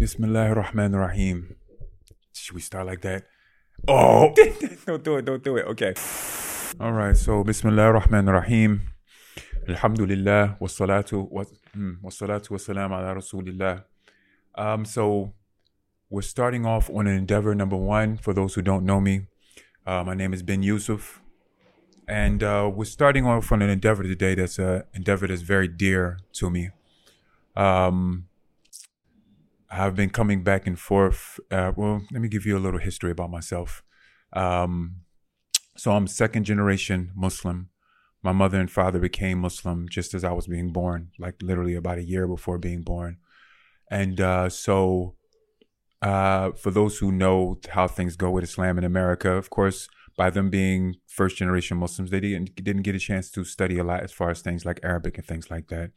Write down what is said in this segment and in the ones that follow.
Bismillah ar-Rahman ar-Rahim. Should we start like that? Oh, don't do it, don't do it. Okay. All right, so Bismillah ar-Rahman ar-Rahim. Alhamdulillah, wassalatu, wa- hmm, wassalatu wassalam ala Rasulillah. Um, so we're starting off on an endeavor number one. For those who don't know me, uh, my name is Ben Yusef. And uh, we're starting off on an endeavor today that's an endeavor that's very dear to me. Um, I've been coming back and forth. Uh, well, let me give you a little history about myself. Um, so I'm second generation Muslim. My mother and father became Muslim just as I was being born, like literally about a year before being born. And uh, so, uh, for those who know how things go with Islam in America, of course, by them being first generation Muslims, they didn't didn't get a chance to study a lot as far as things like Arabic and things like that.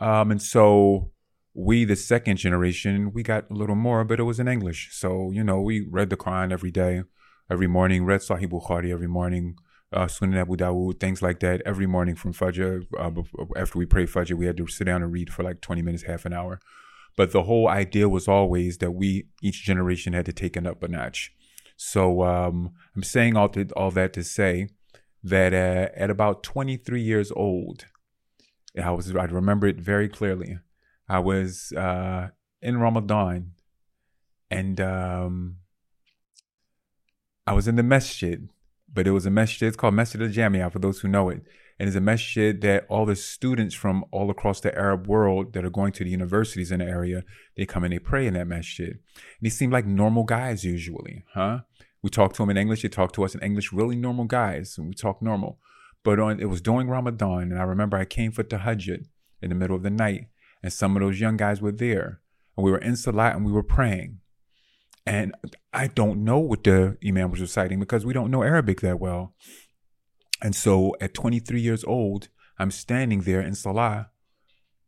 Um, and so we, the second generation, we got a little more, but it was in English. So, you know, we read the Quran every day, every morning, read Sahih Bukhari every morning, uh, Sunan Abu Dawud, things like that every morning from Fajr. Uh, after we prayed Fajr, we had to sit down and read for like 20 minutes, half an hour. But the whole idea was always that we, each generation had to take it up a notch. So um, I'm saying all, to, all that to say that uh, at about 23 years old, I was I remember it very clearly. I was uh, in Ramadan, and um, I was in the masjid, but it was a masjid. It's called Masjid al Jamia for those who know it, and it's a masjid that all the students from all across the Arab world that are going to the universities in the area they come and they pray in that masjid. And they seem like normal guys usually, huh? We talk to them in English. They talk to us in English. Really normal guys, and we talk normal. But on, it was during Ramadan, and I remember I came for tahajjud in the middle of the night, and some of those young guys were there, and we were in salat and we were praying. And I don't know what the imam was reciting because we don't know Arabic that well. And so at 23 years old, I'm standing there in salah,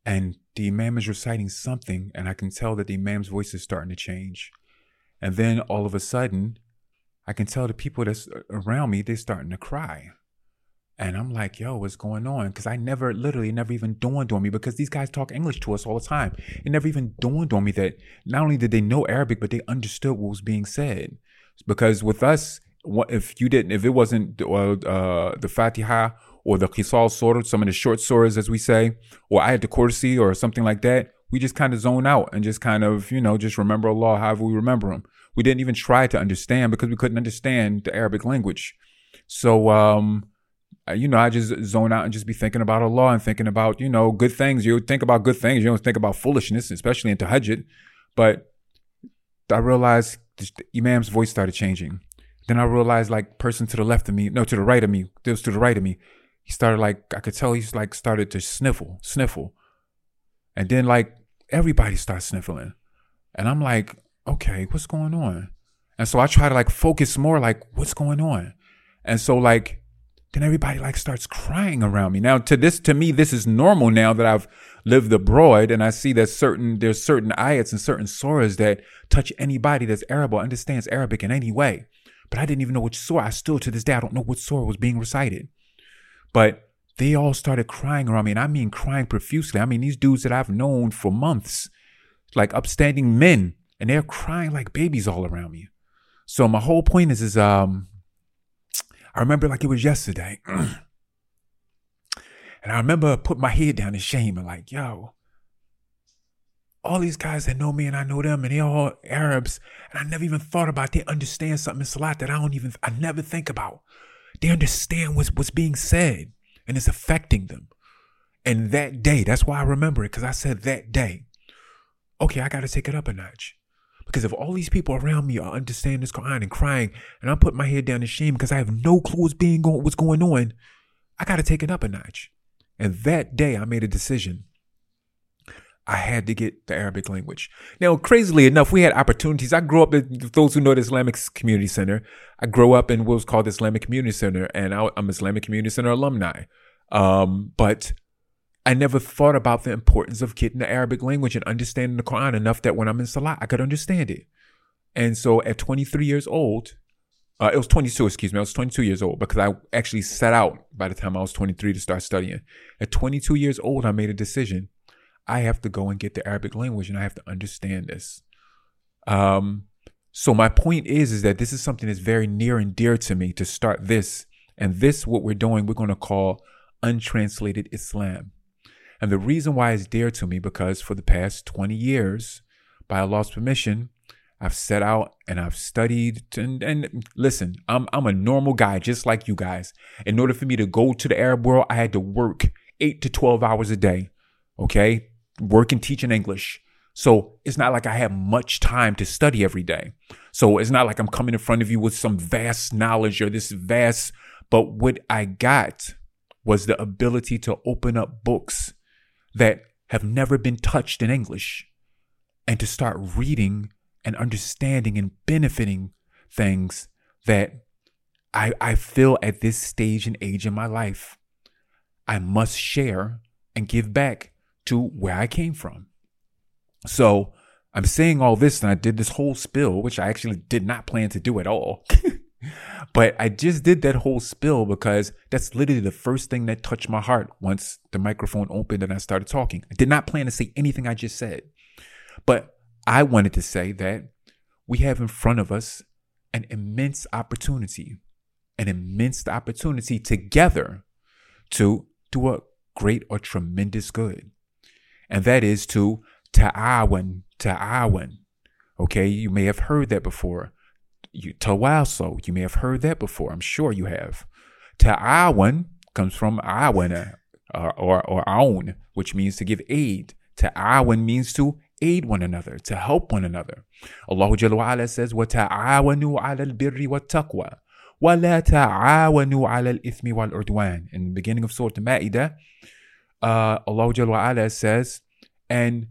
and the imam is reciting something, and I can tell that the imam's voice is starting to change. And then all of a sudden, I can tell the people that's around me, they're starting to cry. And I'm like, yo, what's going on? Because I never, literally, never even dawned on me because these guys talk English to us all the time. It never even dawned on me that not only did they know Arabic, but they understood what was being said. Because with us, what if you didn't, if it wasn't uh, uh, the Fatiha or the Qisal Surah, some of the short surahs, as we say, or Ayat al-Kursi or something like that, we just kind of zone out and just kind of, you know, just remember Allah however we remember Him. We didn't even try to understand because we couldn't understand the Arabic language. So, um, Uh, you know, I just zone out and just be thinking about Allah and thinking about, you know, good things. You think about good things. You don't think about foolishness, especially in tahajjud. But I realized the Imam's voice started changing. Then I realized, like, person to the left of me, no, to the right of me, this was to the right of me. He started like, I could tell he's like started to sniffle, sniffle. And then like everybody starts sniffling. And I'm like, okay, what's going on? And so I try to like focus more, like, what's going on? And so like then everybody like starts crying around me. Now to this to me, this is normal now that I've lived abroad and I see that certain there's certain ayats and certain surahs that touch anybody that's Arab or understands Arabic in any way. But I didn't even know which surah. I still to this day I don't know what surah was being recited. But they all started crying around me, and I mean crying profusely. I mean these dudes that I've known for months, like upstanding men, and they're crying like babies all around me. So my whole point is is um I remember like it was yesterday. and I remember putting my head down in shame and like, yo, all these guys that know me and I know them and they're all Arabs, and I never even thought about they understand something in Salat that I don't even I never think about. They understand what's what's being said and it's affecting them. And that day, that's why I remember it, because I said that day, okay, I gotta take it up a notch. Because if all these people around me are understanding this Quran and crying, and I'm putting my head down in shame because I have no clue what's being going, what's going on, I got to take it up a notch. And that day, I made a decision. I had to get the Arabic language. Now, crazily enough, we had opportunities. I grew up, in, those who know the Islamic Community Center, I grew up in what was called the Islamic Community Center, and I, am Islamic Community Center alumni. Um, but I never thought about the importance of getting the Arabic language and understanding the Quran enough that when I'm in Salah, I could understand it. And so at 23 years old, uh, it was 22, excuse me, I was 22 years old because I actually set out by the time I was 23 to start studying. At 22 years old, I made a decision. I have to go and get the Arabic language and I have to understand this. Um, so my point is, is that this is something that's very near and dear to me to start this. And this, what we're doing, we're going to call untranslated Islam. And the reason why it's dear to me, because for the past 20 years, by Allah's permission, I've set out and I've studied and, and listen, I'm I'm a normal guy just like you guys. In order for me to go to the Arab world, I had to work eight to twelve hours a day. Okay? Work and teach in English. So it's not like I have much time to study every day. So it's not like I'm coming in front of you with some vast knowledge or this vast, but what I got was the ability to open up books that have never been touched in English and to start reading and understanding and benefiting things that I, I feel at this stage and age in my life, I must share and give back to where I came from. So I'm saying all this, and I did this whole spill, which I actually did not plan to do at all. but I just did that whole spill because that's literally the first thing that touched my heart once the microphone opened and I started talking. I did not plan to say anything I just said. But I wanted to say that we have in front of us an immense opportunity, an immense opportunity together to do a great or tremendous good. And that is to ta'awan, ta'awan. Okay, you may have heard that before. You, tawaso, you may have heard that before. I'm sure you have. Ta'awan comes from awana or, or, or aun, which means to give aid. Ta'awan means to aid one another, to help one another. Allah Jalla wa says, وَتَعَاوَنُوا عَلَى الْبِرِّ وَالتَّقْوَى وَلَا تَعَاوَنُوا عَلَى الْإِثْمِ وَالْعُدْوَانِ In the beginning of Surah Al-Ma'idah, uh, Allah Jalla wa says, and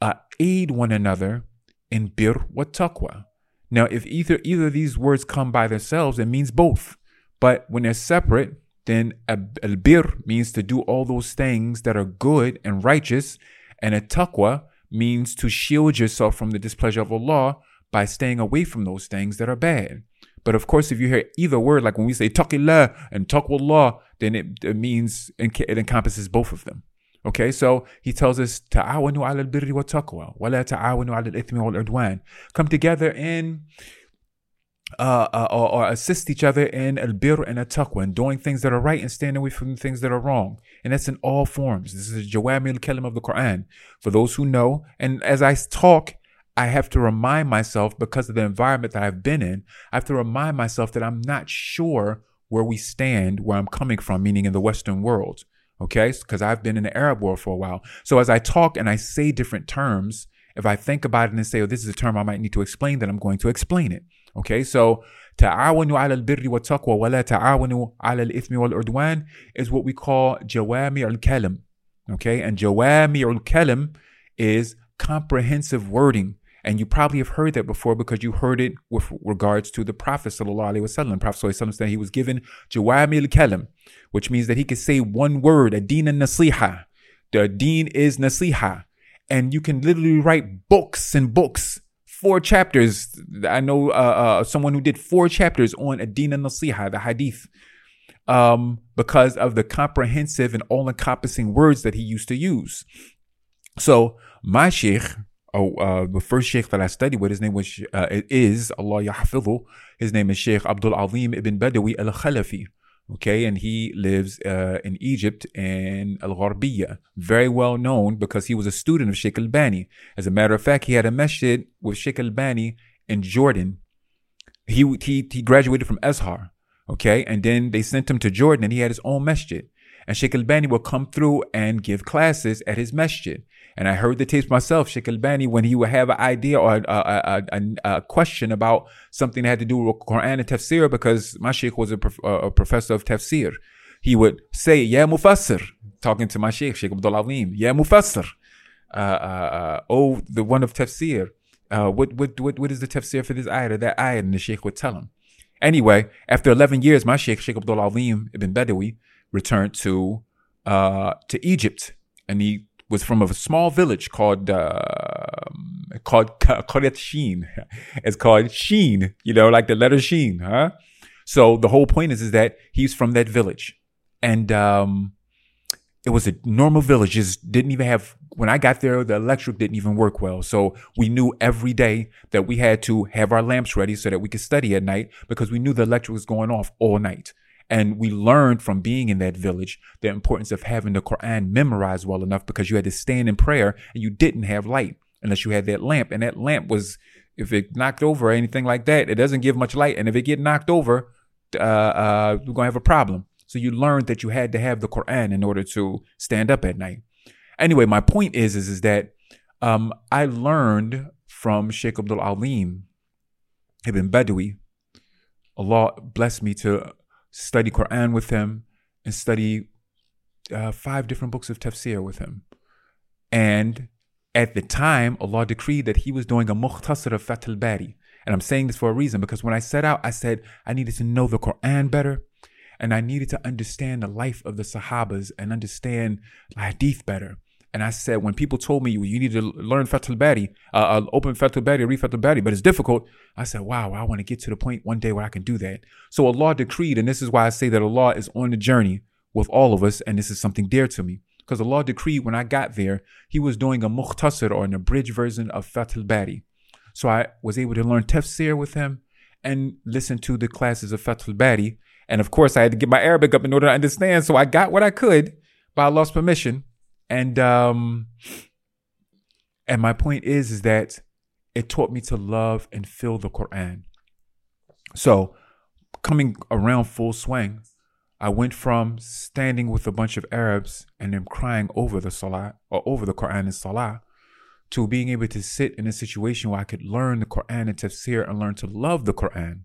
uh, aid one another in bir wa taqwa. now, if either either of these words come by themselves, it means both. But when they're separate, then al bir means to do all those things that are good and righteous, and a taqwa means to shield yourself from the displeasure of Allah by staying away from those things that are bad. But of course, if you hear either word, like when we say taqillah and taqwallah, then it, it means it encompasses both of them. Okay, so he tells us wa la ta'awanu ala al-ithmi wal udwan. Come together and uh, uh, or, or, assist each other in al-bir and al-taqwa doing things that are right and staying away from things that are wrong. And that's in all forms. This is jawami al-kalim of the Quran. For those who know, and as I talk, I have to remind myself because of the environment that I've been in, I have to remind myself that I'm not sure where we stand, where I'm coming from, meaning in the Western world okay? Because I've been in the Arab world for a while. So as I talk and I say different terms, if I think about it and say, oh, this is a term I might need to explain, then I'm going to explain it. Okay, so ta'awanu ala al-birri wa taqwa wa la ta'awanu ala al-ithmi wal is what we call jawami al-kalam. Okay, and jawami al-kalam is comprehensive wording and you probably have heard that before because you heard it with regards to the Prophet sallallahu alaihi wasallam. Prophet sallallahu said he was given jawami al-kalam, which means that he could say one word, adin and nasiha. The deen is nasiha. And you can literally write books and books, four chapters. I know uh, uh, someone who did four chapters on adin and nasiha, the hadith, um, because of the comprehensive and all-encompassing words that he used to use. So my sheikh, oh, uh, the first sheikh that I studied with, his name was, uh, is, Allah yahfidhu, his name is Sheikh Abdul Azim ibn Badawi al Khalafi. Okay, and he lives uh, in Egypt in Al Gharbiya, very well known because he was a student of Sheikh Al Bani. As a matter of fact, he had a masjid with Sheikh Al Bani in Jordan. He, he, he graduated from Azhar, okay, and then they sent him to Jordan and he had his own masjid. And Sheikh Al Bani would come through and give classes at his masjid. And I heard the tapes myself, Sheikh Albani, when he would have an idea or a, a, a, a, question about something that had to do with Quran and tafsir, because my Sheikh was a, prof, a professor of tafsir. He would say, Ya Mufassir, talking to my Sheikh, Sheikh Abdul Azim, Ya Mufassir, uh, uh, uh, oh, the one of tafsir. Uh, what, what, what, what is the tafsir for this ayat or that ayat? And the Sheikh would tell him. Anyway, after 11 years, my Sheikh, Sheikh Abdul Azim ibn Badawi, returned to, uh, to Egypt. And he was from a small village called uh, called Qaryat Sheen. It's called Sheen, you know, like the letter Sheen, huh? So the whole point is is that he's from that village, and um, it was a normal village, just didn't even have, when I got there, the electric didn't even work well. So we knew every day that we had to have our lamps ready so that we could study at night because we knew the electric was going off all night. And we learned from being in that village the importance of having the Quran memorized well enough because you had to stand in prayer and you didn't have light unless you had that lamp. And that lamp was, if it knocked over or anything like that, it doesn't give much light. And if it get knocked over, uh, uh, we're gonna have a problem. So you learned that you had to have the Quran in order to stand up at night. Anyway, my point is, is, is that um, I learned from Sheikh Abdul Alim Ibn Badawi. Allah blessed me to study Quran with him and study uh, five different books of tafsir with him. And at the time, Allah decreed that he was doing a mukhtasar of Fath al-Bari. And I'm saying this for a reason because when I set out, I said I needed to know the Quran better and I needed to understand the life of the Sahabas and understand Hadith better. And I said, when people told me you need to learn Fath al-Bari, uh, uh, open Fath al-Bari, read Fath al-Bari, but it's difficult. I said, wow, I want to get to the point one day where I can do that. So Allah decreed, and this is why I say that Allah is on the journey with all of us, and this is something dear to me. Because Allah decreed when I got there, He was doing a mukhtasar or an abridged version of Fath al-Bari. So I was able to learn tafsir with him and listen to the classes of Fath al-Bari. And of course, I had to get my Arabic up in order to understand. So I got what I could by Allah's permission. And um, and my point is is that it taught me to love and feel the Quran. So coming around full swing, I went from standing with a bunch of Arabs and them crying over the Salah or over the Quran and Salah to being able to sit in a situation where I could learn the Quran and tafsir and learn to love the Quran.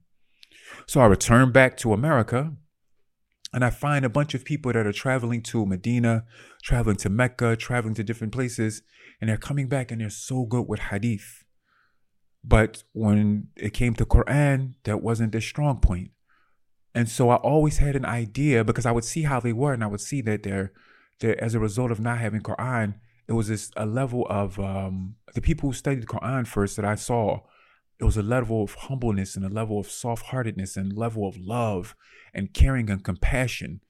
So I returned back to America and I find a bunch of people that are traveling to Medina, traveling to Mecca, traveling to different places, and they're coming back and they're so good with hadith. But when it came to Quran, that wasn't their strong point. And so I always had an idea because I would see how they were and I would see that they're, they're as a result of not having Quran, it was this a level of um, the people who studied Quran first that I saw. It was a level of humbleness and a level of soft heartedness and level of love and caring and compassion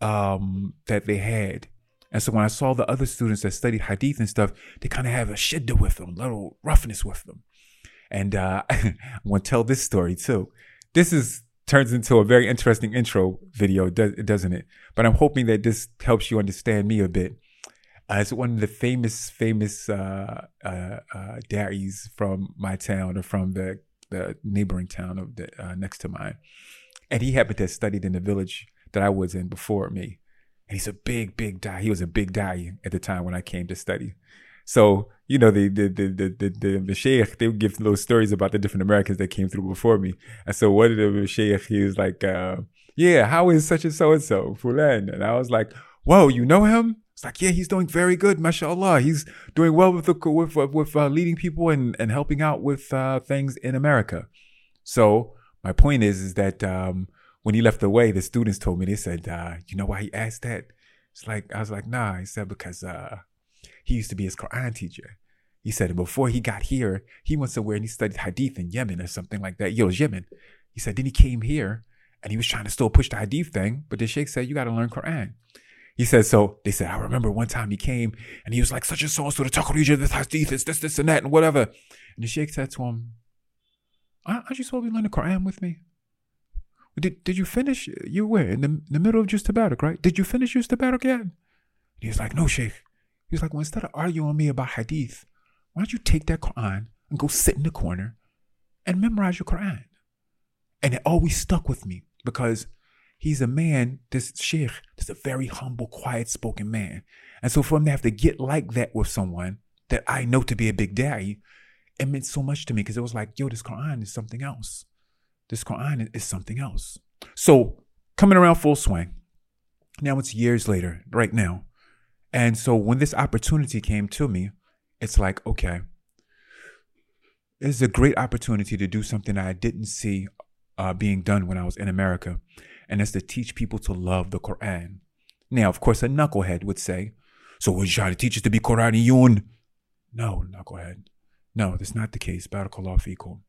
um, that they had. And so when I saw the other students that studied hadith and stuff, they kind of have a shidda with them, little roughness with them. And uh, I want to tell this story too. This is turns into a very interesting intro video, doesn't it? But I'm hoping that this helps you understand me a bit. Uh, it's one of the famous, famous uh, uh, uh, dairies from my town or from the, the neighboring town of the uh, next to mine and he happened to have studied in the village that I was in before me. And he's a big, big guy. He was a big guy at the time when I came to study. So, you know, the the the the the, the, they would give little stories about the different Americans that came through before me. And so one of the sheikh, he was like, uh, yeah, how is such and so and so, Fulan? And I was like, whoa, you know him? It's like, yeah, he's doing very good, mashallah. He's doing well with the, with with uh, leading people and and helping out with uh, things in America. So my point is, is that um, when he left away, the students told me they said, uh, "You know why he asked that?" It's like I was like, "Nah." He said because uh, he used to be his Quran teacher. He said before he got here, he went somewhere and he studied Hadith in Yemen or something like that. Yo, Yemen. He said then he came here and he was trying to still push the Hadith thing, but the Sheikh said you got to learn Quran. He said so. They said I remember one time he came and he was like such and so and so the Taqrija, this Hadith, this this this and that and whatever. And the Sheikh said to him, Aren't you supposed to be learning Quran with me? Did did you finish? Uh, you were in the, in the middle of Juz Tabarak, right? Did you finish Juz Tabarak yet? he was like, No, Sheikh. He was like, Well, instead of arguing with me about Hadith, why don't you take that Quran and go sit in the corner and memorize your Quran? And it always stuck with me because he's a man, this Sheikh, is a very humble, quiet spoken man. And so for him to have to get like that with someone that I know to be a big daddy, it meant so much to me because it was like, yo, this Quran is something else. This Quran is something else. So coming around full swing. Now it's years later, right now. And so when this opportunity came to me, it's like, okay, this is a great opportunity to do something I didn't see uh, being done when I was in America. And that's to teach people to love the Quran. Now, of course, a knucklehead would say, so you trying to teach us to be Quraniyun? No, knucklehead. No, that's not the case. Barakallah fikum.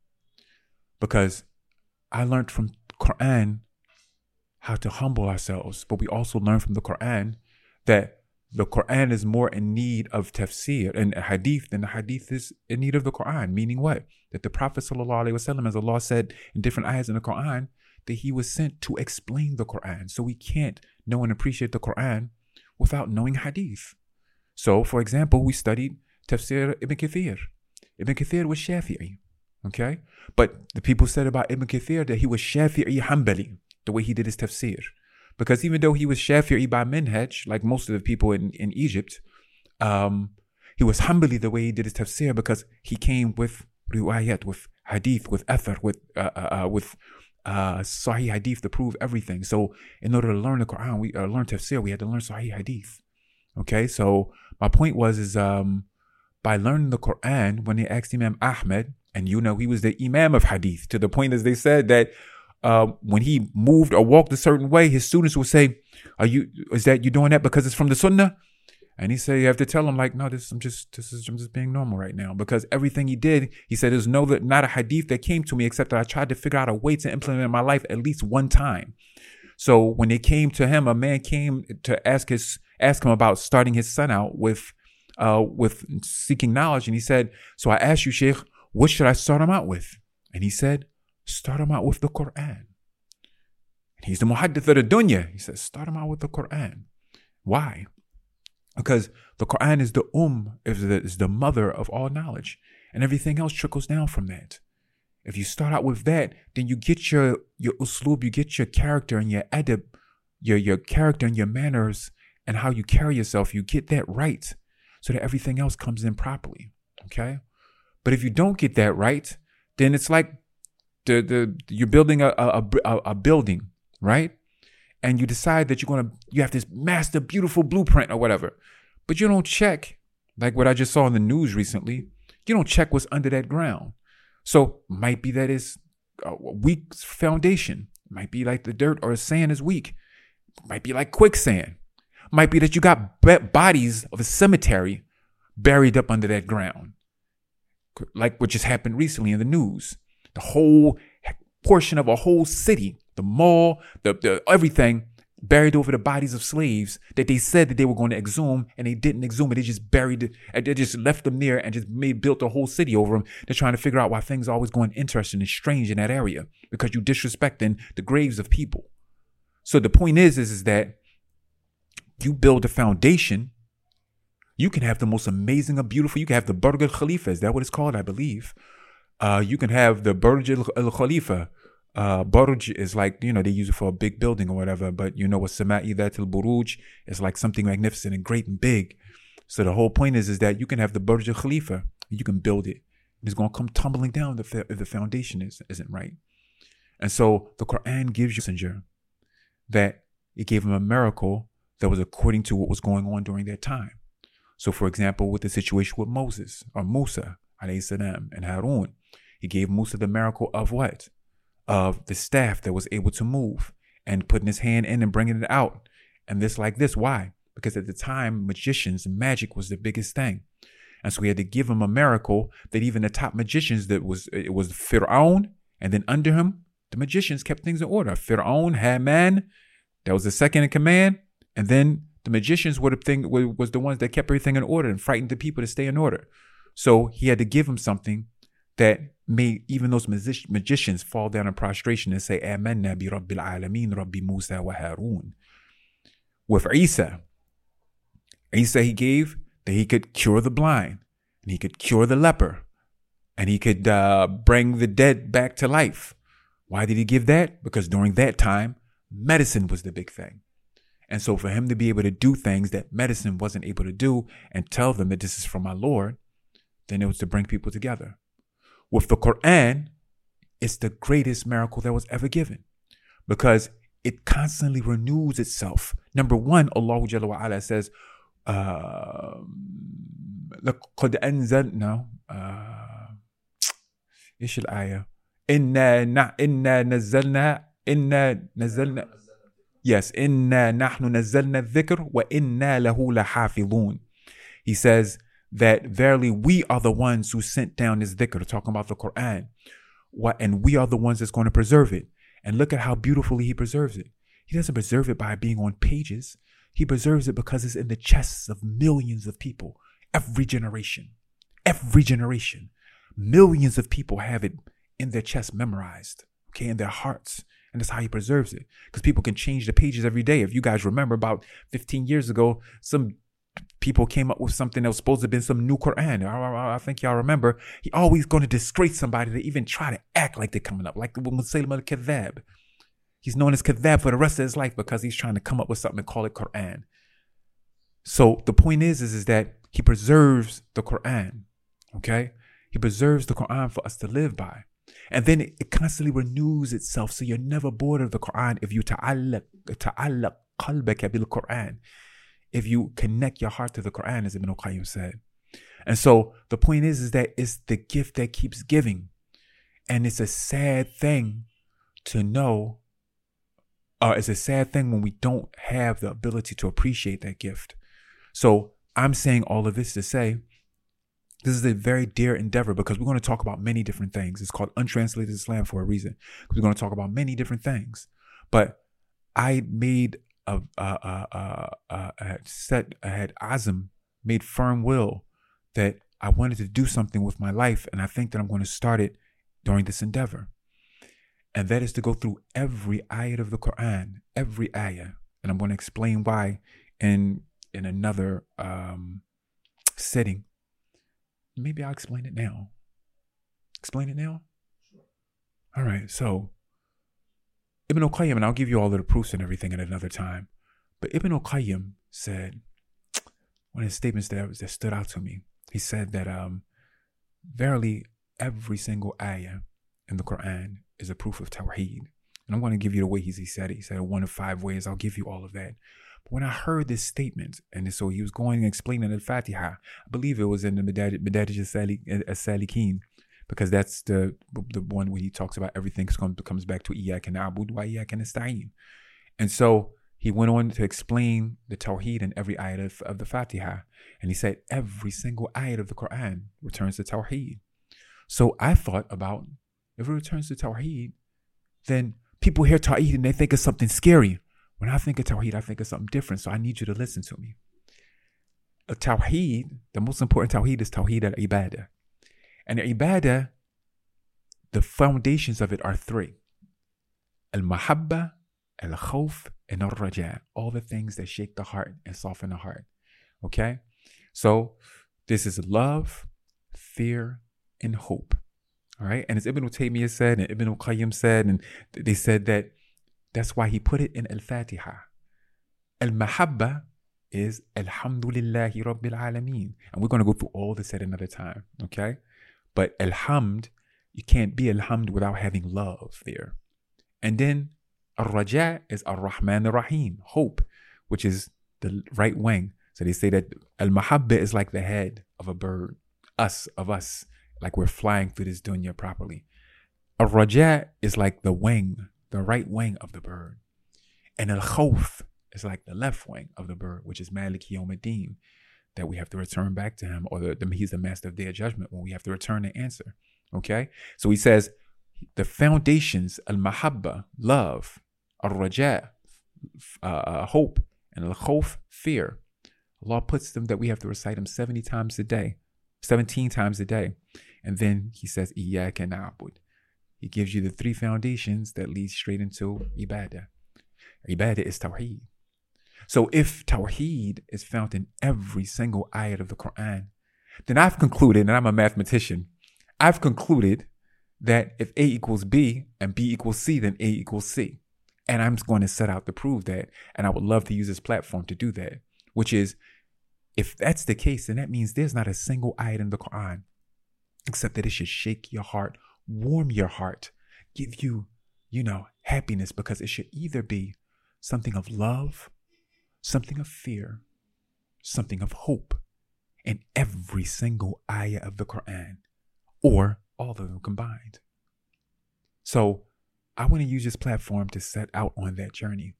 Because I learned from Quran how to humble ourselves, but we also learn from the Quran that the Quran is more in need of tafsir and hadith than the hadith is in need of the Quran. Meaning what? That the Prophet wasallam, as Allah said in different ayahs in the Quran, that he was sent to explain the Quran. So we can't know and appreciate the Quran without knowing hadith. So, for example, we studied Tafsir Ibn Kathir. Ibn Kathir was Shafi'i. Okay? But the people said about Ibn Kathir that he was Shafi'i Hanbali, the way he did his tafsir. Because even though he was Shafi'i by minhaj, like most of the people in, in Egypt, um, he was Hanbali the way he did his tafsir because he came with riwayat, with hadith, with athar, with, uh, uh, uh, with uh, Sahih Hadith to prove everything. So in order to learn the Quran, we uh, learn tafsir, we had to learn Sahih Hadith. Okay, so my point was is um, by learning the Quran, when they asked Imam Ahmed, and you know he was the Imam of Hadith, to the point as they said that uh, when he moved or walked a certain way, his students would say, "Are you? Is that you doing that because it's from the Sunnah?" And he said, "You have to tell him like, no, this I'm just this is I'm just being normal right now because everything he did, he said, there's no not a hadith that came to me except that I tried to figure out a way to implement in my life at least one time." So when it came to him, a man came to ask his ask him about starting his son out with uh, with seeking knowledge, and he said, "So I asked you, Sheikh, what should I start him out with?" And he said, Start him out with the Quran. He's the muhaddith of the dunya. He says, start him out with the Quran. Why? Because the Quran is the um, is the, mother of all knowledge, and everything else trickles down from that. If you start out with that, then you get your your uslub, you get your character and your adab, your your character and your manners and how you carry yourself. You get that right, so that everything else comes in properly. Okay, but if you don't get that right, then it's like the, the you're building a, a, a, a building, right? And you decide that you're gonna you have this master beautiful blueprint or whatever, but you don't check like what I just saw in the news recently. You don't check what's under that ground. So might be that it's a weak foundation. Might be like the dirt or the sand is weak. Might be like quicksand. Might be that you got bodies of a cemetery buried up under that ground, like what just happened recently in the news the whole portion of a whole city, the mall, the, the everything buried over the bodies of slaves that they said that they were going to exhume and they didn't exhume it. They just buried it. They just left them there and just made built a whole city over them. They're trying to figure out why things are always going interesting and strange in that area because you disrespecting the graves of people. So the point is, is, is that you build a foundation. You can have the most amazing and beautiful. You can have the Burj Al Khalifa. Is that what it's called? I believe. Uh, you can have the Burj Al Khalifa. Uh, Burj is like, you know, they use it for a big building or whatever, but you know what Sama'i Dhat al Buruj is like something magnificent and great and big. So the whole point is, is that you can have the Burj Al Khalifa, you can build it. It's going to come tumbling down if the, if the foundation is, isn't right. And so the Quran gives you a messenger that it gave him a miracle that was according to what was going on during that time. So, for example, with the situation with Moses or Musa, salam, and Harun, he gave Musa the miracle of what? Of the staff that was able to move and putting his hand in and bringing it out. And this like this. Why? Because at the time, magicians magic was the biggest thing. And so he had to give him a miracle that even the top magicians that was it was Fir'aun, and then under him, the magicians kept things in order. Fir'aun, Haman, that was the second in command, and then the magicians were the thing was the ones that kept everything in order and frightened the people to stay in order. So he had to give him something that made even those magic- magicians fall down in prostration and say, Amanna bi Rabbil Alameen, Rabbi Musa wa Harun. With Isa, Isa he gave that he could cure the blind, and he could cure the leper, and he could uh, bring the dead back to life. Why did he give that? Because during that time, medicine was the big thing. And so for him to be able to do things that medicine wasn't able to do and tell them that this is from my Lord, then it was to bring people together with the Quran, it's the greatest miracle that was ever given because it constantly renews itself. Number one, Allah Jalla wa ala says, لقد أنزلنا إيش الآية؟ إنا إنا نزلنا إنا نزلنا Yes, إنا نحن نزلنا الذكر وإنا له لحافظون. He says, that verily we are the ones who sent down this dhikr, talking about the Quran. What, and we are the ones that's going to preserve it. And look at how beautifully he preserves it. He doesn't preserve it by being on pages. He preserves it because it's in the chests of millions of people, every generation. Every generation. Millions of people have it in their chest memorized, okay, in their hearts. And that's how he preserves it. Because people can change the pages every day. If you guys remember about 15 years ago, some people came up with something that was supposed to have been some new Quran. I, I think y'all remember. He always going to disgrace somebody to even try to act like they're coming up, like Musaylim al-Kadhab. He's known as Kadhab for the rest of his life because he's trying to come up with something and call it Quran. So the point is, is, is that he preserves the Quran. Okay? He preserves the Quran for us to live by. And then it, it constantly renews itself. So you're never bored of the Quran if you ta'allaq, ta'allaq qalbaka bil Quran. If you connect your heart to the Quran, as Ibn al-Qayyim said. And so the point is, is that it's the gift that keeps giving. And it's a sad thing to know, or it's a sad thing when we don't have the ability to appreciate that gift. So I'm saying all of this to say this is a very dear endeavor because we're going to talk about many different things. It's called Untranslated Islam for a reason. We're going to talk about many different things. But I made a, a, a, a, a set, I had azm, made firm will that I wanted to do something with my life. And I think that I'm going to start it during this endeavor. And that is to go through every ayat of the Quran, every ayah. And I'm going to explain why in, in another um, setting maybe I'll explain it now. Explain it now? All right, so Ibn al-Qayyim, and I'll give you all the proofs and everything at another time. But Ibn al-Qayyim said, one of his statements that, that stood out to me, he said that um, verily every single ayah in the Quran is a proof of Tawheed. And I'm going to give you the way he said it. He said one of five ways. I'll give you all of that. But when I heard this statement, and so he was going and explaining the Fatiha, I believe it was in the Madarij as-Salikin, because that's the the one where he talks about everything comes back to Iyaka na'bud wa Iyaka nasta'in. And so he went on to explain the Tawheed in every ayat of, of the Fatiha. And he said every single ayat of the Quran returns to Tawheed. So I thought about if it returns to Tawheed, then people hear Tawheed and they think it's something scary. When I think of Tawheed, I think of something different. So I need you to listen to me. A Tawheed, the most important Tawheed is Tawheed al Ibadah. And Ibadah, the foundations of it are three Al Mahabba, Al Khawf, and Al Raja. All the things that shake the heart and soften the heart. Okay? So this is love, fear, and hope. All right. And as Ibn Taymiyyah said, and Ibn Qayyim said, and they said that that's why he put it in Al Fatiha. Al Mahabba is Alhamdulillahi Rabbil Alameen. And we're going to go through all this at another time. Okay. But Alhamd, you can't be Alhamd without having love there. And then Ar Raja is Ar Rahman Ar Rahim, hope, which is the right wing. So they say that Al Mahabba is like the head of a bird, us, of us, like we're flying through this dunya properly. Ar Raja is like the wing the right wing of the bird. And al khawf is like the left wing of the bird, which is Malik Yawmiddin, that we have to return back to him, or the, the, he's the master of their judgment when we have to return the answer. Okay? So he says the foundations, al mahabba, love, al raja, uh, uh, hope, and al khawf, fear. Allah puts them that we have to recite them 70 times a day, 17 times a day. And then he says, Iyaka na'bud. He gives you the three foundations that lead straight into ibadah. Ibadah is tawheed. So if tawheed is found in every single ayat of the Quran, then I've concluded, and I'm a mathematician, I've concluded that if A equals B and B equals C, then A equals C. And I'm going to set out to prove that. And I would love to use this platform to do that, which is if that's the case, then that means there's not a single ayat in the Quran except that it should shake your heart warm your heart, give you, you know, happiness because it should either be something of love, something of fear, something of hope in every single ayah of the Quran or all of them combined. So I want to use this platform to set out on that journey.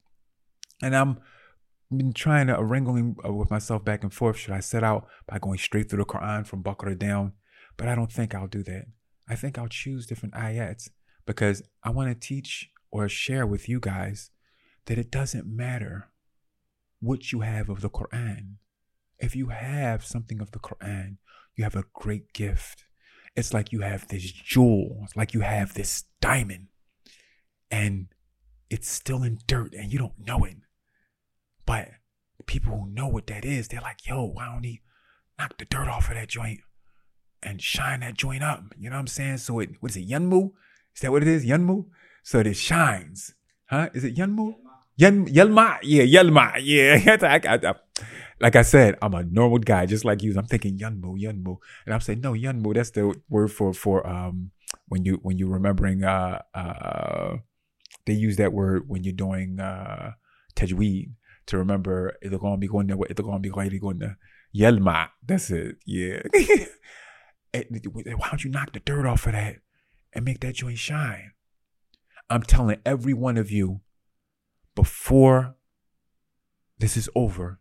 And I'm been trying to wrangling uh, with myself back and forth. Should I set out by going straight through the Quran from Baqarah down? But I don't think I'll do that. I think I'll choose different ayats because I want to teach or share with you guys that it doesn't matter what you have of the Quran. If you have something of the Quran, you have a great gift. It's like you have this jewel, it's like you have this diamond, and it's still in dirt and you don't know it. But people who know what that is, they're like, yo, why don't he knock the dirt off of that joint and shine that joint up? You know what I'm saying? So it, what is it, Yunmu? Is that what it is, Yunmu? So it shines. Huh? Is it Yunmu? Yel Yelma, yeah, Yelma, yeah. Like I said, I'm a normal guy, just like you. I'm thinking Yunmu, Yunmu, and I'm saying no, Yunmu. That's the word for for um when you when you're remembering uh uh they use that word when you're doing uh tajweed to remember it's gonna be going gonna be going. Yelma, that's it, yeah. Why don't you knock the dirt off of that and make that joint shine? I'm telling every one of you before this is over,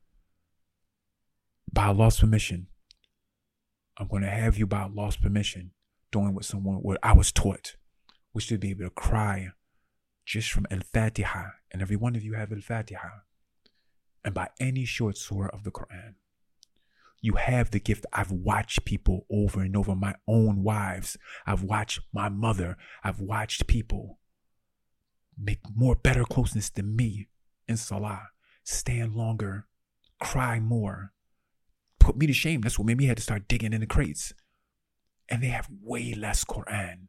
by Allah's permission, I'm going to have you by Allah's permission doing what someone, what I was taught, which to be able to cry just from Al Fatiha. And every one of you have Al Fatiha. And by any short surah of the Quran. You have the gift. I've watched people over and over, my own wives. I've watched my mother. I've watched people make more better closeness than me in Salah, stand longer, cry more, put me to shame. That's what made me had to start digging in the crates. And they have way less Quran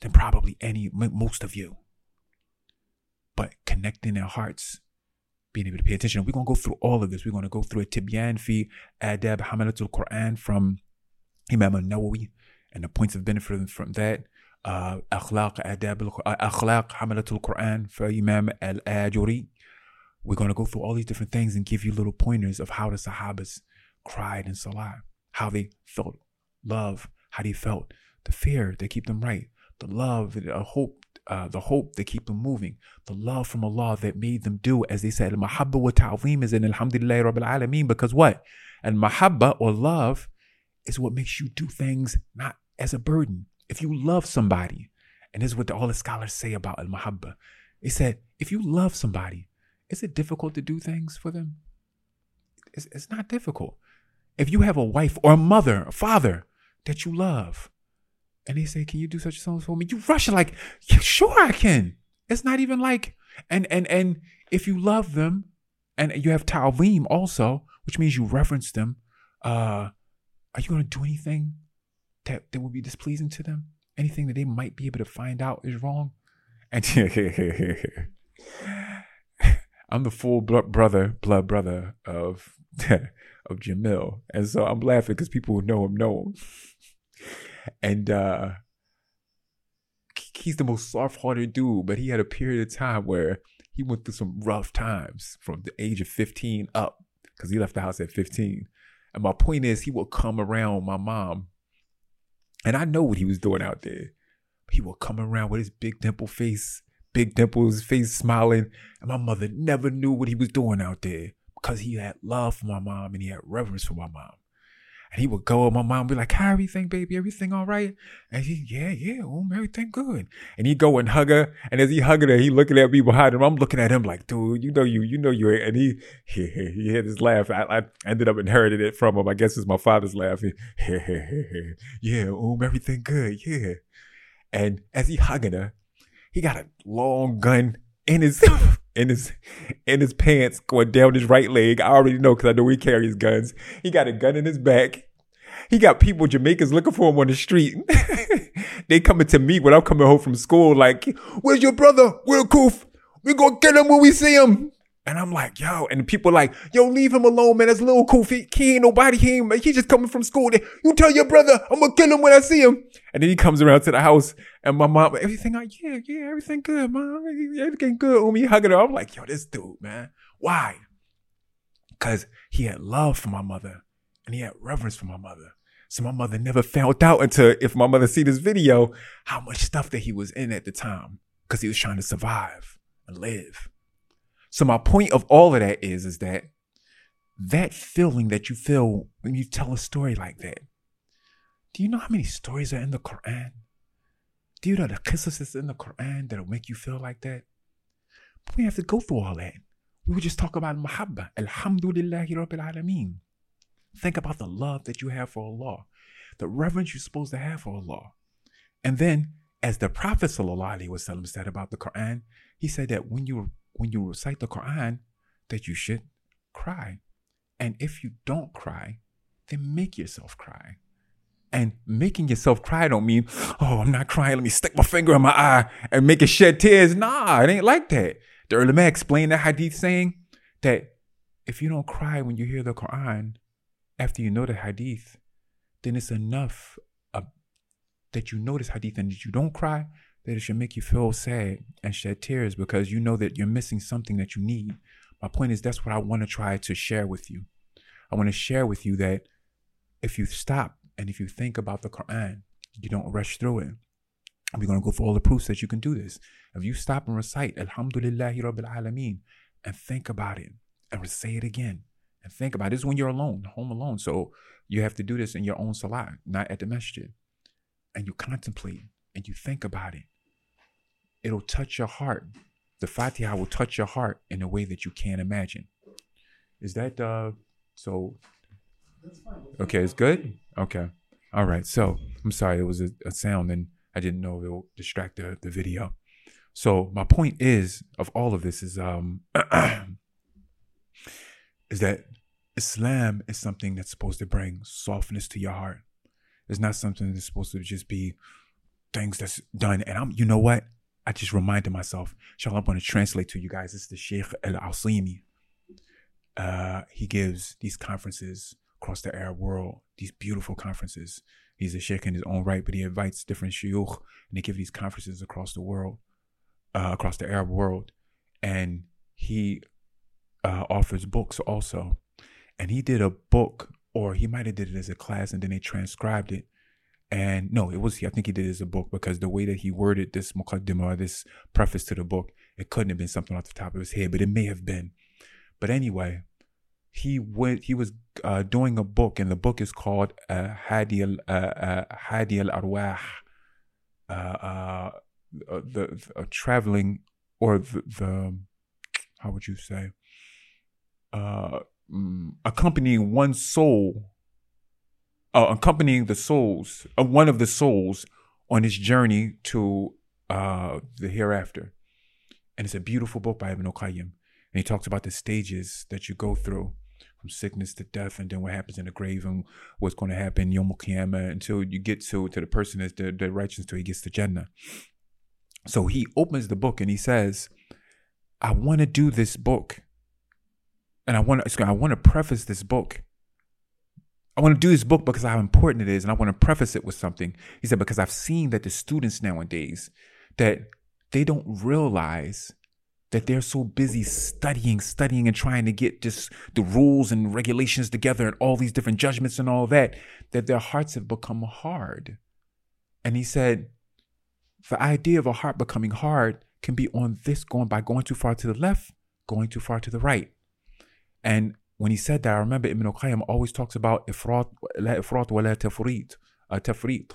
than probably any most of you. But connecting their hearts, being able to pay attention. We're gonna go through all of this. We're gonna go through a Tibyan fi Adab Hamalatul Quran from Imam al-Nawawi and the points of benefit from that. Uh, Akhlaq Adab Akhlaq Hamalatul Quran for Imam al-Ajurri. We're going to go through all these different things and give you little pointers of how the Sahabas cried in Salah, how they felt love, how they felt the fear that keep them right, the love, the hope, uh, the hope that keep them moving, the love from Allah that made them do, as they said, al-mahabba wa ta'zim is in alhamdulillah rabbil alameen, because what? And mahabba or love is what makes you do things not as a burden. If you love somebody, and this is what all the scholars say about al-mahabba, they said, if you love somebody, is it difficult to do things for them? It's, it's not difficult. If you have a wife or a mother, a father that you love, and they say, "Can you do such so for me?" You rush like, yeah, "Sure, I can." It's not even like, and and and if you love them, and you have ta'zim also, which means you reverence them, uh, are you going to do anything that that would be displeasing to them? Anything that they might be able to find out is wrong? And I'm the full blood brother, blood brother of of Jamil, and so I'm laughing because people who know him know him, and uh, he's the most soft-hearted dude. But he had a period of time where he went through some rough times from the age of 15 up because he left the house at 15. And my point is, he would come around my mom, and I know what he was doing out there. He would come around with his big dimple face big dimples, face smiling. And my mother never knew what he was doing out there because he had love for my mom and he had reverence for my mom. And he would go, and my mom would be like, How everything, baby? Everything all right? And he, yeah, yeah, um, everything good. And he go and hug her. And as he hugging her, he looking at me behind him. I'm looking at him like, dude, you know you, you know you. And he, he, he had this laugh. I, I ended up inheriting it from him. I guess it's my father's laugh. He, yeah, um, everything good, yeah. And as he hugging her, he got a long gun in his in his in his pants going down his right leg. I already know because I know he carries guns. He got a gun in his back. He got people Jamaicans looking for him on the street. they coming to me when I'm coming home from school, like, "Where's your brother, Will Coof? We gonna get him when we see him." And I'm like, yo, and people like, yo, leave him alone, man. That's little Kofi. He ain't nobody. He ain't, he just coming from school. You tell your brother, I'm gonna kill him when I see him. And then he comes around to the house, and my mom, everything like, yeah, yeah, everything good, mom. Everything good. Umi hugging her. I'm like, yo, this dude, man. Why? Because he had love for my mother, and he had reverence for my mother. So my mother never found out until if my mother see this video, how much stuff that he was in at the time, because he was trying to survive and live. So my point of all of that is, is that that feeling that you feel when you tell a story like that. Do you know how many stories are in the Quran? Do you know the qisas that's in the Quran that'll make you feel like that? But we have to go through all that. We were just talk about mahabba. Alhamdulillahi Rabbil Alameen. Think about the love that you have for Allah, the reverence you're supposed to have for Allah. And then, as the Prophet ﷺ said about the Quran, he said that when you when you recite the Quran, that you should cry. And if you don't cry, then make yourself cry. And making yourself cry don't mean, oh, I'm not crying. Let me stick my finger in my eye and make it shed tears. Nah, it ain't like that. The ulama explained the hadith saying that if you don't cry when you hear the Quran, after you know the hadith, then it's enough uh, that you know this hadith and that you don't cry, that it should make you feel sad and shed tears because you know that you're missing something that you need. My point is, that's what I want to try to share with you. I want to share with you that if you stop and if you think about the Quran, you don't rush through it. We're going to go for all the proofs that you can do this. If you stop and recite Alhamdulillahi Rabbil Alameen and think about it and say it again and think about it. This is when you're alone, home alone. So you have to do this in your own salah, not at the masjid. And you contemplate and you think about it. It'll touch your heart. The Fatiha will touch your heart in a way that you can't imagine. Is that uh so Okay, it's good? Okay. All right. So I'm sorry, it was a, a sound and I didn't know it will distract the, the video. So my point is of all of this is um is that Islam is something that's supposed to bring softness to your heart. It's not something that's supposed to just be things that's done. And I'm you know what? I just reminded myself, inshallah, I'm to translate to you guys. This is the Sheikh Al Asimi. Uh, he gives these conferences across the Arab world, these beautiful conferences. He's a sheikh in his own right, but he invites different shuyukh and they give these conferences across the world, uh, across the Arab world. And he uh, offers books also. And he did a book, or he might have did it as a class and then they transcribed it. And no, it was, I think he did it as a book because the way that he worded this muqaddimah, this preface to the book, it couldn't have been something off the top of his head, but it may have been. But anyway, he went he was uh, doing a book and the book is called uh, Hadi al uh, uh, Hadi al Arwah. Uh, uh, the, the traveling or the, the, how would you say mm, accompanying one soul accompanying the souls one of the souls on his journey to the hereafter. And it's a beautiful book by Ibn al-Qayyim and he talks about the stages that you go through from sickness to death, and then what happens in the grave and what's going to happen Yom Qiyamah until you get to to the person that's the, the righteous until he gets to Jannah. So he opens the book and he says, "I want to do this book, and I want to I want to preface this book." I want to do this book because how important it is, and I want to preface it with something. He said, because I've seen that the students nowadays that they don't realize that they're so busy studying, studying, and trying to get just the rules and regulations together and all these different judgments and all that, that their hearts have become hard. And he said, the idea of a heart becoming hard can be on this going by going too far to the left, going too far to the right. And when he said that, I remember Ibn al-Qayyim always talks about ifrat, wa la tafrit, tafrit.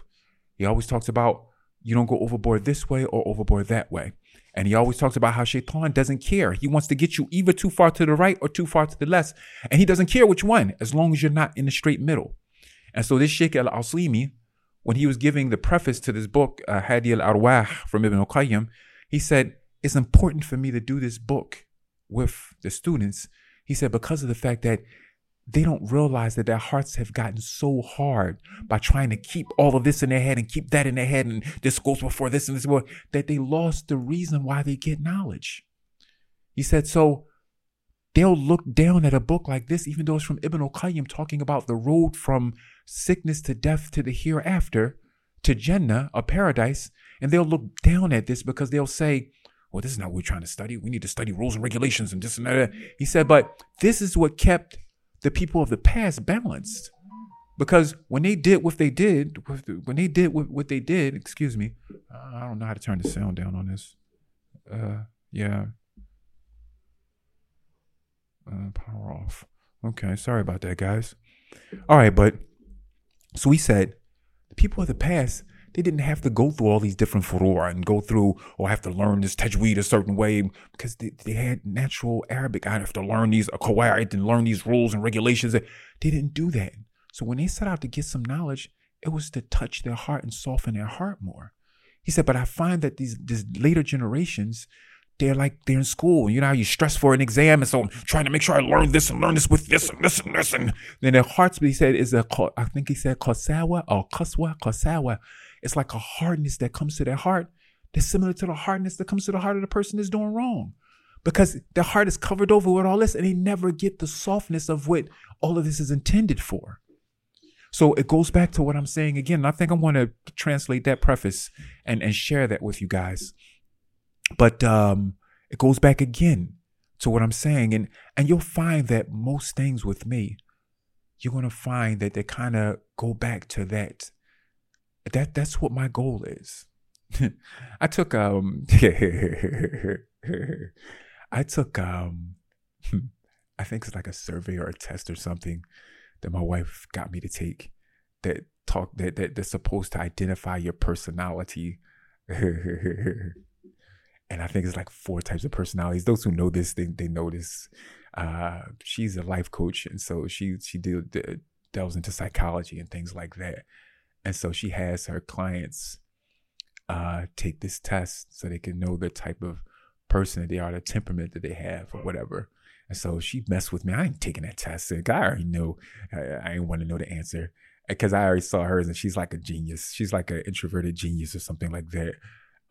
He always talks about you don't go overboard this way or overboard that way. And he always talks about how Shaitan doesn't care. He wants to get you either too far to the right or too far to the left. And he doesn't care which one, as long as you're not in the straight middle. And so this Sheikh al Aslimi, when he was giving the preface to this book, uh, Hadi al Arwah from Ibn al Qayyim, he said, It's important for me to do this book with the students. He said, because of the fact that they don't realize that their hearts have gotten so hard by trying to keep all of this in their head and keep that in their head and this goes before this and this before, that they lost the reason why they get knowledge. He said, so they'll look down at a book like this, even though it's from Ibn al-Qayyim talking about the road from sickness to death to the hereafter to Jannah, a paradise, and they'll look down at this because they'll say, well, this is not what we're trying to study. We need to study rules and regulations and this and that. He said, but this is what kept the people of the past balanced. Because when they did what they did, when they did what they did, excuse me, I don't know how to turn the sound down on this. Uh, yeah. Uh, power off. Okay, sorry about that, guys. All right, but so we said the people of the past they didn't have to go through all these different furor and go through or have to learn this tajweed a certain way because they, they had natural Arabic. I have to learn these uh, qawaid and learn these rules and regulations. They didn't do that. So when they set out to get some knowledge, it was to touch their heart and soften their heart more. He said, but I find that these, these later generations, they're like they're in school. You know how you stress for an exam, and so I'm trying to make sure I learn this and learn this with this and this and this. And then their hearts, he said, is a I think he said kosawa or kaswa kosawa. It's like a hardness that comes to their heart that's similar to the hardness that comes to the heart of the person that's doing wrong. Because their heart is covered over with all this, and they never get the softness of what all of this is intended for. So it goes back to what I'm saying again. I think I want to translate that preface and, and share that with you guys. But um, it goes back again to what I'm saying, and and you'll find that most things with me, you're gonna find that they kind of go back to that. That that's what my goal is. I took um I took um I think it's like a survey or a test or something that my wife got me to take that talk that, that that's supposed to identify your personality and I think it's like four types of personalities. Those who know this, they they know this. Uh, she's a life coach, and so she she deal, delves into psychology and things like that. And so she has her clients uh, take this test so they can know the type of person that they are, the temperament that they have, or whatever. And so she messed with me. I ain't taking that test. I already know. I, I ain't want to know the answer because I already saw hers, and she's like a genius. She's like an introverted genius or something like that.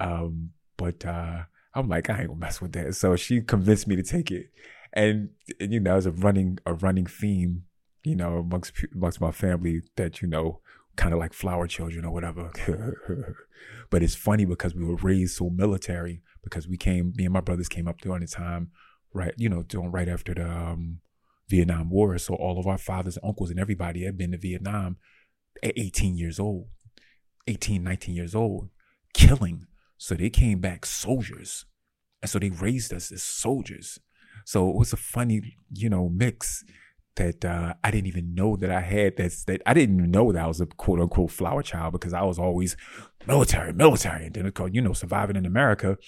Um, but uh, I'm like, I ain't gonna mess with that. So she convinced me to take it, and, and you know, it's a running a running theme, you know, amongst amongst my family that you know, kind of like flower children or whatever. but it's funny because we were raised so military because we came, me and my brothers came up during the time, right, you know, doing right after the um, Vietnam War. So all of our fathers and uncles and everybody had been to Vietnam at 18 years old, 18, 19 years old, killing so they came back soldiers. And so they raised us as soldiers. So it was a funny, you know, mix that uh, I didn't even know that I had. That I didn't know that I was a quote unquote flower child because I was always military, military, and then it called, you know, surviving in America,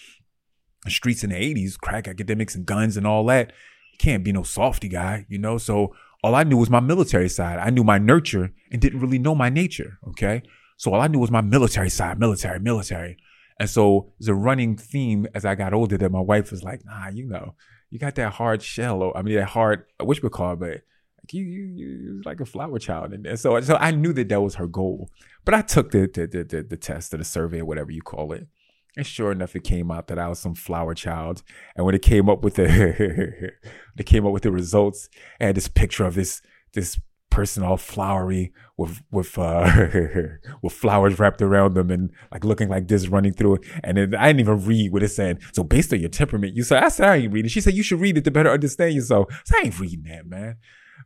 streets in the '80s, crack academics and guns and all that. Can't be no softy guy, you know. So all I knew was my military side. I knew my nurture and didn't really know my nature. Okay, so all I knew was my military side, military, military. And so it's a running theme as I got older that my wife was like, nah, you know, you got that hard shell, I mean, that hard, which we call, it, but you, you, you like a flower child. And, so, so I knew that that was her goal. But I took the, the, the, the, the test or the survey or whatever you call it. And sure enough, it came out that I was some flower child. And when it came up with the, they came up with the results, I had this picture of this, this person all flowery with with uh with flowers wrapped around them and like looking like this running through it. And then I didn't even read what it said. So based on your temperament, you said I said I ain't reading. She said you should read it to better understand yourself. So I ain't reading that, man.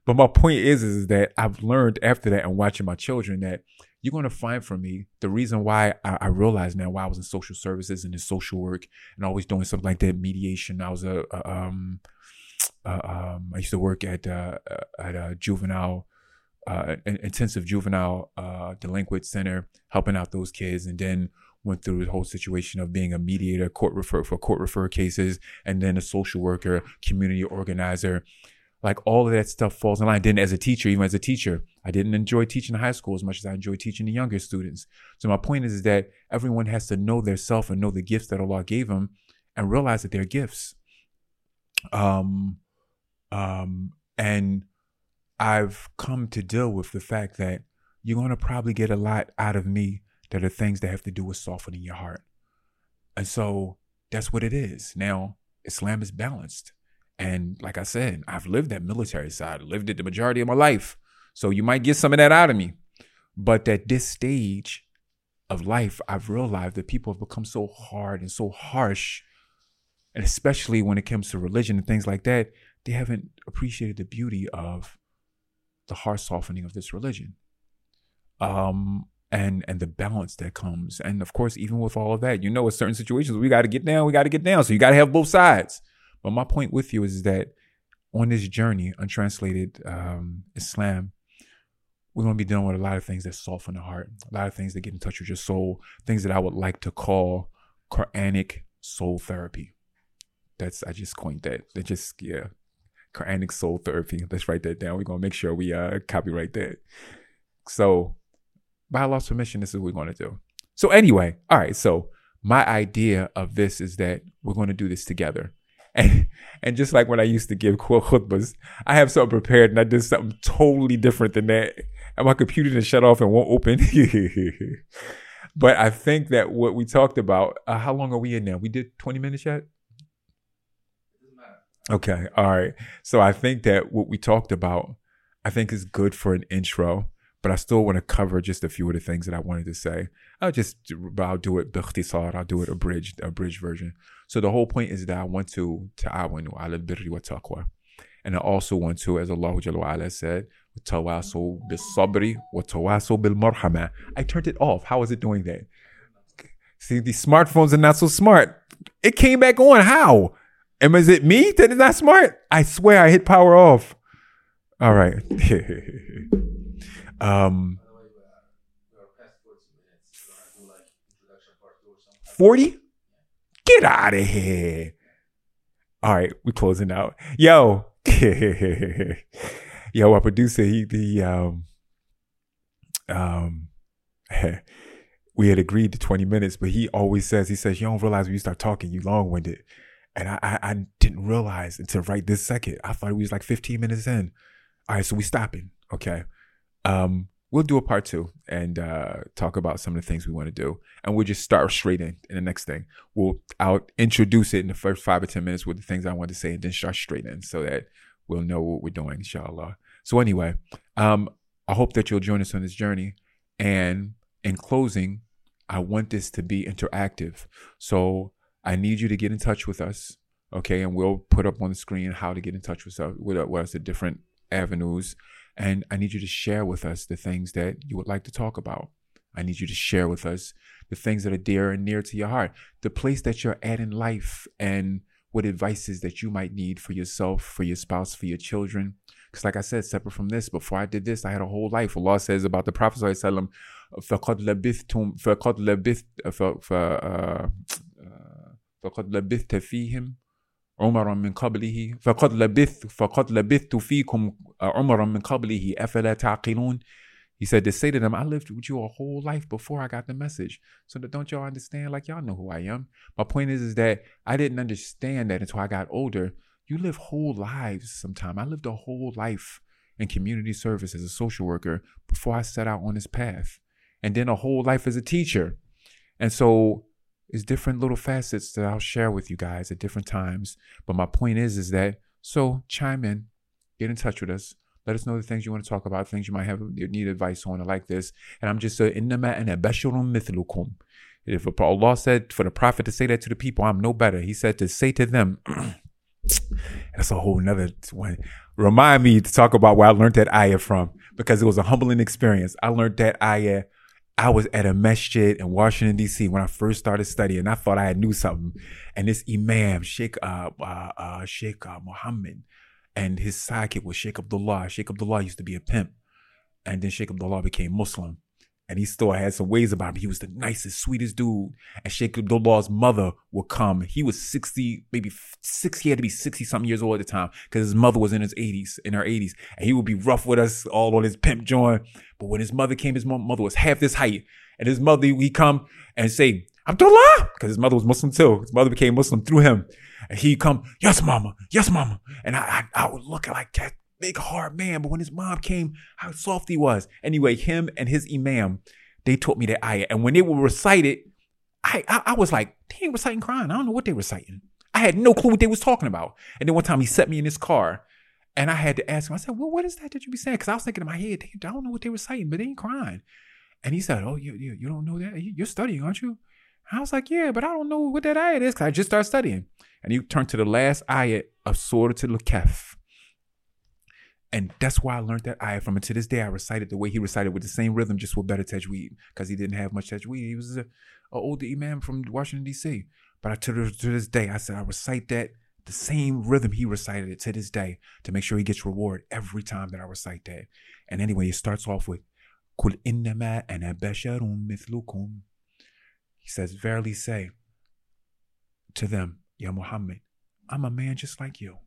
But my point is, is that I've learned after that and watching my children that you're going to find from me the reason why I, I realized now why I was in social services and in social work and always doing something like that mediation. I was a, a um, uh, um, I used to work at uh, at a juvenile uh, intensive juvenile uh, delinquent center, helping out those kids, and then went through the whole situation of being a mediator, court refer for court refer cases, and then a social worker, community organizer. Like all of that stuff falls in line. Then as a teacher, even as a teacher, I didn't enjoy teaching high school as much as I enjoy teaching the younger students. So my point is, is that everyone has to know their self and know the gifts that Allah gave them and realize that they're gifts. Um, um, and I've come to deal with the fact that you're going to probably get a lot out of me that are things that have to do with softening your heart. And so that's what it is. Now, Islam is balanced. And like I said, I've lived that military side, lived it the majority of my life. So you might get some of that out of me. But at this stage of life, I've realized that people have become so hard and so harsh. And especially when it comes to religion and things like that, they haven't appreciated the beauty of the heart softening of this religion um and and the balance that comes and of course even with all of that you know in certain situations we got to get down we got to get down so you got to have both sides but my point with you is that on this journey untranslated um islam we're going to be dealing with a lot of things that soften the heart, a lot of things that get in touch with your soul, things that I would like to call Quranic soul therapy. That's I just coined that. That just yeah, Quranic soul therapy. Let's write that down. We're gonna make sure we uh copyright that. So, by Allah's permission, this is what we're gonna do. So anyway, all right. So my idea of this is that we're gonna do this together. And and just like when I used to give khutbas, I have something prepared and I did something totally different than that. And my computer just shut off and won't open. but I think that what we talked about, uh, how long are we in now? We did 20 minutes yet? Okay. All right. So I think that what we talked about, I think is good for an intro, but I still want to cover just a few of the things that I wanted to say. I'll just, I'll do it باختصار. I'll do it abridged, abridged version. So the whole point is that I want to ta'awanu ala al-birri wa taqwa. And I also want to, as Allah Jalla wa ala said, tawaso bil sabri wa tawaso bil marhama. I turned it off. How is it doing that? See, these smartphones are not so smart. It came back on. How? And is it me that is not smart? I swear I hit power off. All right. um, 40? Get out of here. All right, we're closing out. Yo. Yo, our producer, he the um um we had agreed to 20 minutes, but he always says, he says, you don't realize when you start talking, you long winded. And I, I, I didn't realize until right this second. I thought we was like 15 minutes in. All right, so we stopping. Okay. Um, we'll do a part two and uh, talk about some of the things we want to do, and we'll just start straight in in the next thing. We'll I'll introduce it in the first five or ten minutes with the things I want to say, and then start straight in so that we'll know what we're doing, inshallah. So anyway, um, I hope that you'll join us on this journey. And in closing, I want this to be interactive. So I need you to get in touch with us. Okay. And we'll put up on the screen how to get in touch with us, with, us the different avenues. And I need you to share with us the things that you would like to talk about. I need you to share with us the things that are dear and near to your heart, the place that you're at in life, and what advices that you might need for yourself, for your spouse, for your children. Because, like I said, separate from this, before I did this, I had a whole life. Allah says about the Prophet, فَقَدْ لَبِثْتُمْ فَقَدْ لَبِثْتُ فقد لبثت فيهم عمرا من قبله فقد لبثت فقد لبثت فيكم عمرا من قبله أفلا تعقلون He said to say to them, I lived with you a whole life before I got the message. So that don't y'all understand? Like y'all know who I am. My point is, is that I didn't understand that until I got older. You live whole lives sometime. I lived a whole life in community service as a social worker before I set out on this path. And then a whole life as a teacher. And so is different little facets that I'll share with you guys at different times. But my point is, is that so chime in, get in touch with us. Let us know the things you want to talk about, things you might have need advice on, or like this. And I'm just basharun mithlukum. If Allah said for the Prophet to say that to the people, I'm no better. He said to say to them, that's a whole nother one. Remind me to talk about where I learned that ayah from because it was a humbling experience. I learned that ayah I was at a masjid in Washington D.C. when I first started studying. I thought I knew something, and this imam Sheikh uh, uh, uh, Sheikh uh, Muhammad and his sidekick was Sheikh Abdullah. Sheikh Abdullah used to be a pimp, and then Sheikh Abdullah became Muslim and he still had some ways about him. He was the nicest, sweetest dude. And Sheikh Abdullah's mother would come. He was 60, maybe six, he had to be 60 something years old at the time because his mother was in his 80s, in her 80s. And he would be rough with us all on his pimp joint. But when his mother came, his mother was half this height. And his mother, he come and say, Abdullah, because his mother was Muslim too. His mother became Muslim through him. And he'd come, yes, mama, yes, mama. And I, I, I would look like that big hard man. But when his mom came, how soft he was. Anyway, him and his imam, they taught me that ayah. And when they would recite it, I, I, I was like, they ain't reciting Quran. I don't know what they reciting. I had no clue what they was talking about. And then one time he set me in his car and I had to ask him, I said, well, what is that that you be saying? Because I was thinking in my head, I don't know what they were saying, but they ain't crying. And he said, oh, you, you, you don't know that? You're studying, aren't you? I was like, yeah, but I don't know what that ayat is because I just started studying. And he turned to the last ayat of Surah Al-Kahf. And that's why I learned that ayah from. And to this day, I recited the way he recited with the same rhythm, just with better tajweed, because he didn't have much tajweed. He was an older imam from Washington, D.C. But I, to, to this day, I said, I recite that the same rhythm he recited it to this day to make sure he gets reward every time that I recite that. And anyway, it starts off with Kul innama ana basharun mithlukum. He says, Verily say to them, Ya Muhammad, I'm a man just like you.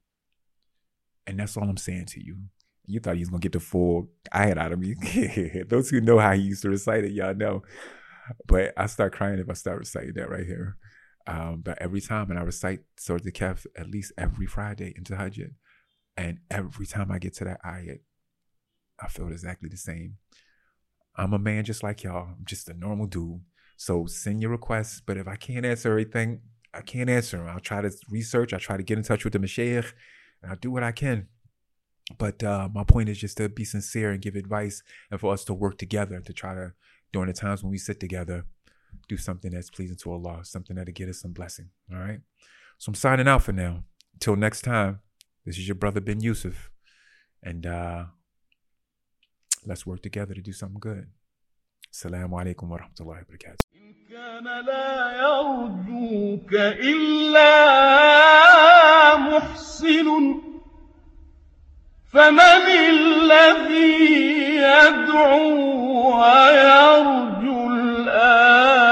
And that's all I'm saying to you. You thought he was gonna get the full ayat out of me. Those who know how he used to recite it, y'all know. But I start crying if I start reciting that right here. Um, but every time, and I recite Surah the Kahf at least every Friday into Hajj. And every time I get to that ayat, I feel exactly the same. I'm a man just like y'all. I'm just a normal dude. So send your requests. But if I can't answer everything, I can't answer them. I'll try to research. I try to get in touch with the Mashaykh, and I'll do what I can. But uh, my point is just to be sincere and give advice and for us to work together to try to, during the times when we sit together, do something that's pleasing to Allah, something that'll get us some blessing. All right. So I'm signing out for now. Till next time, this is your brother Ben Yusef. And uh, let's work together to do something good. السلام عليكم ورحمة الله وبركاته إن كان لا يرجوك إلا محسن فمن الذي يدعو ويرجو الآخرة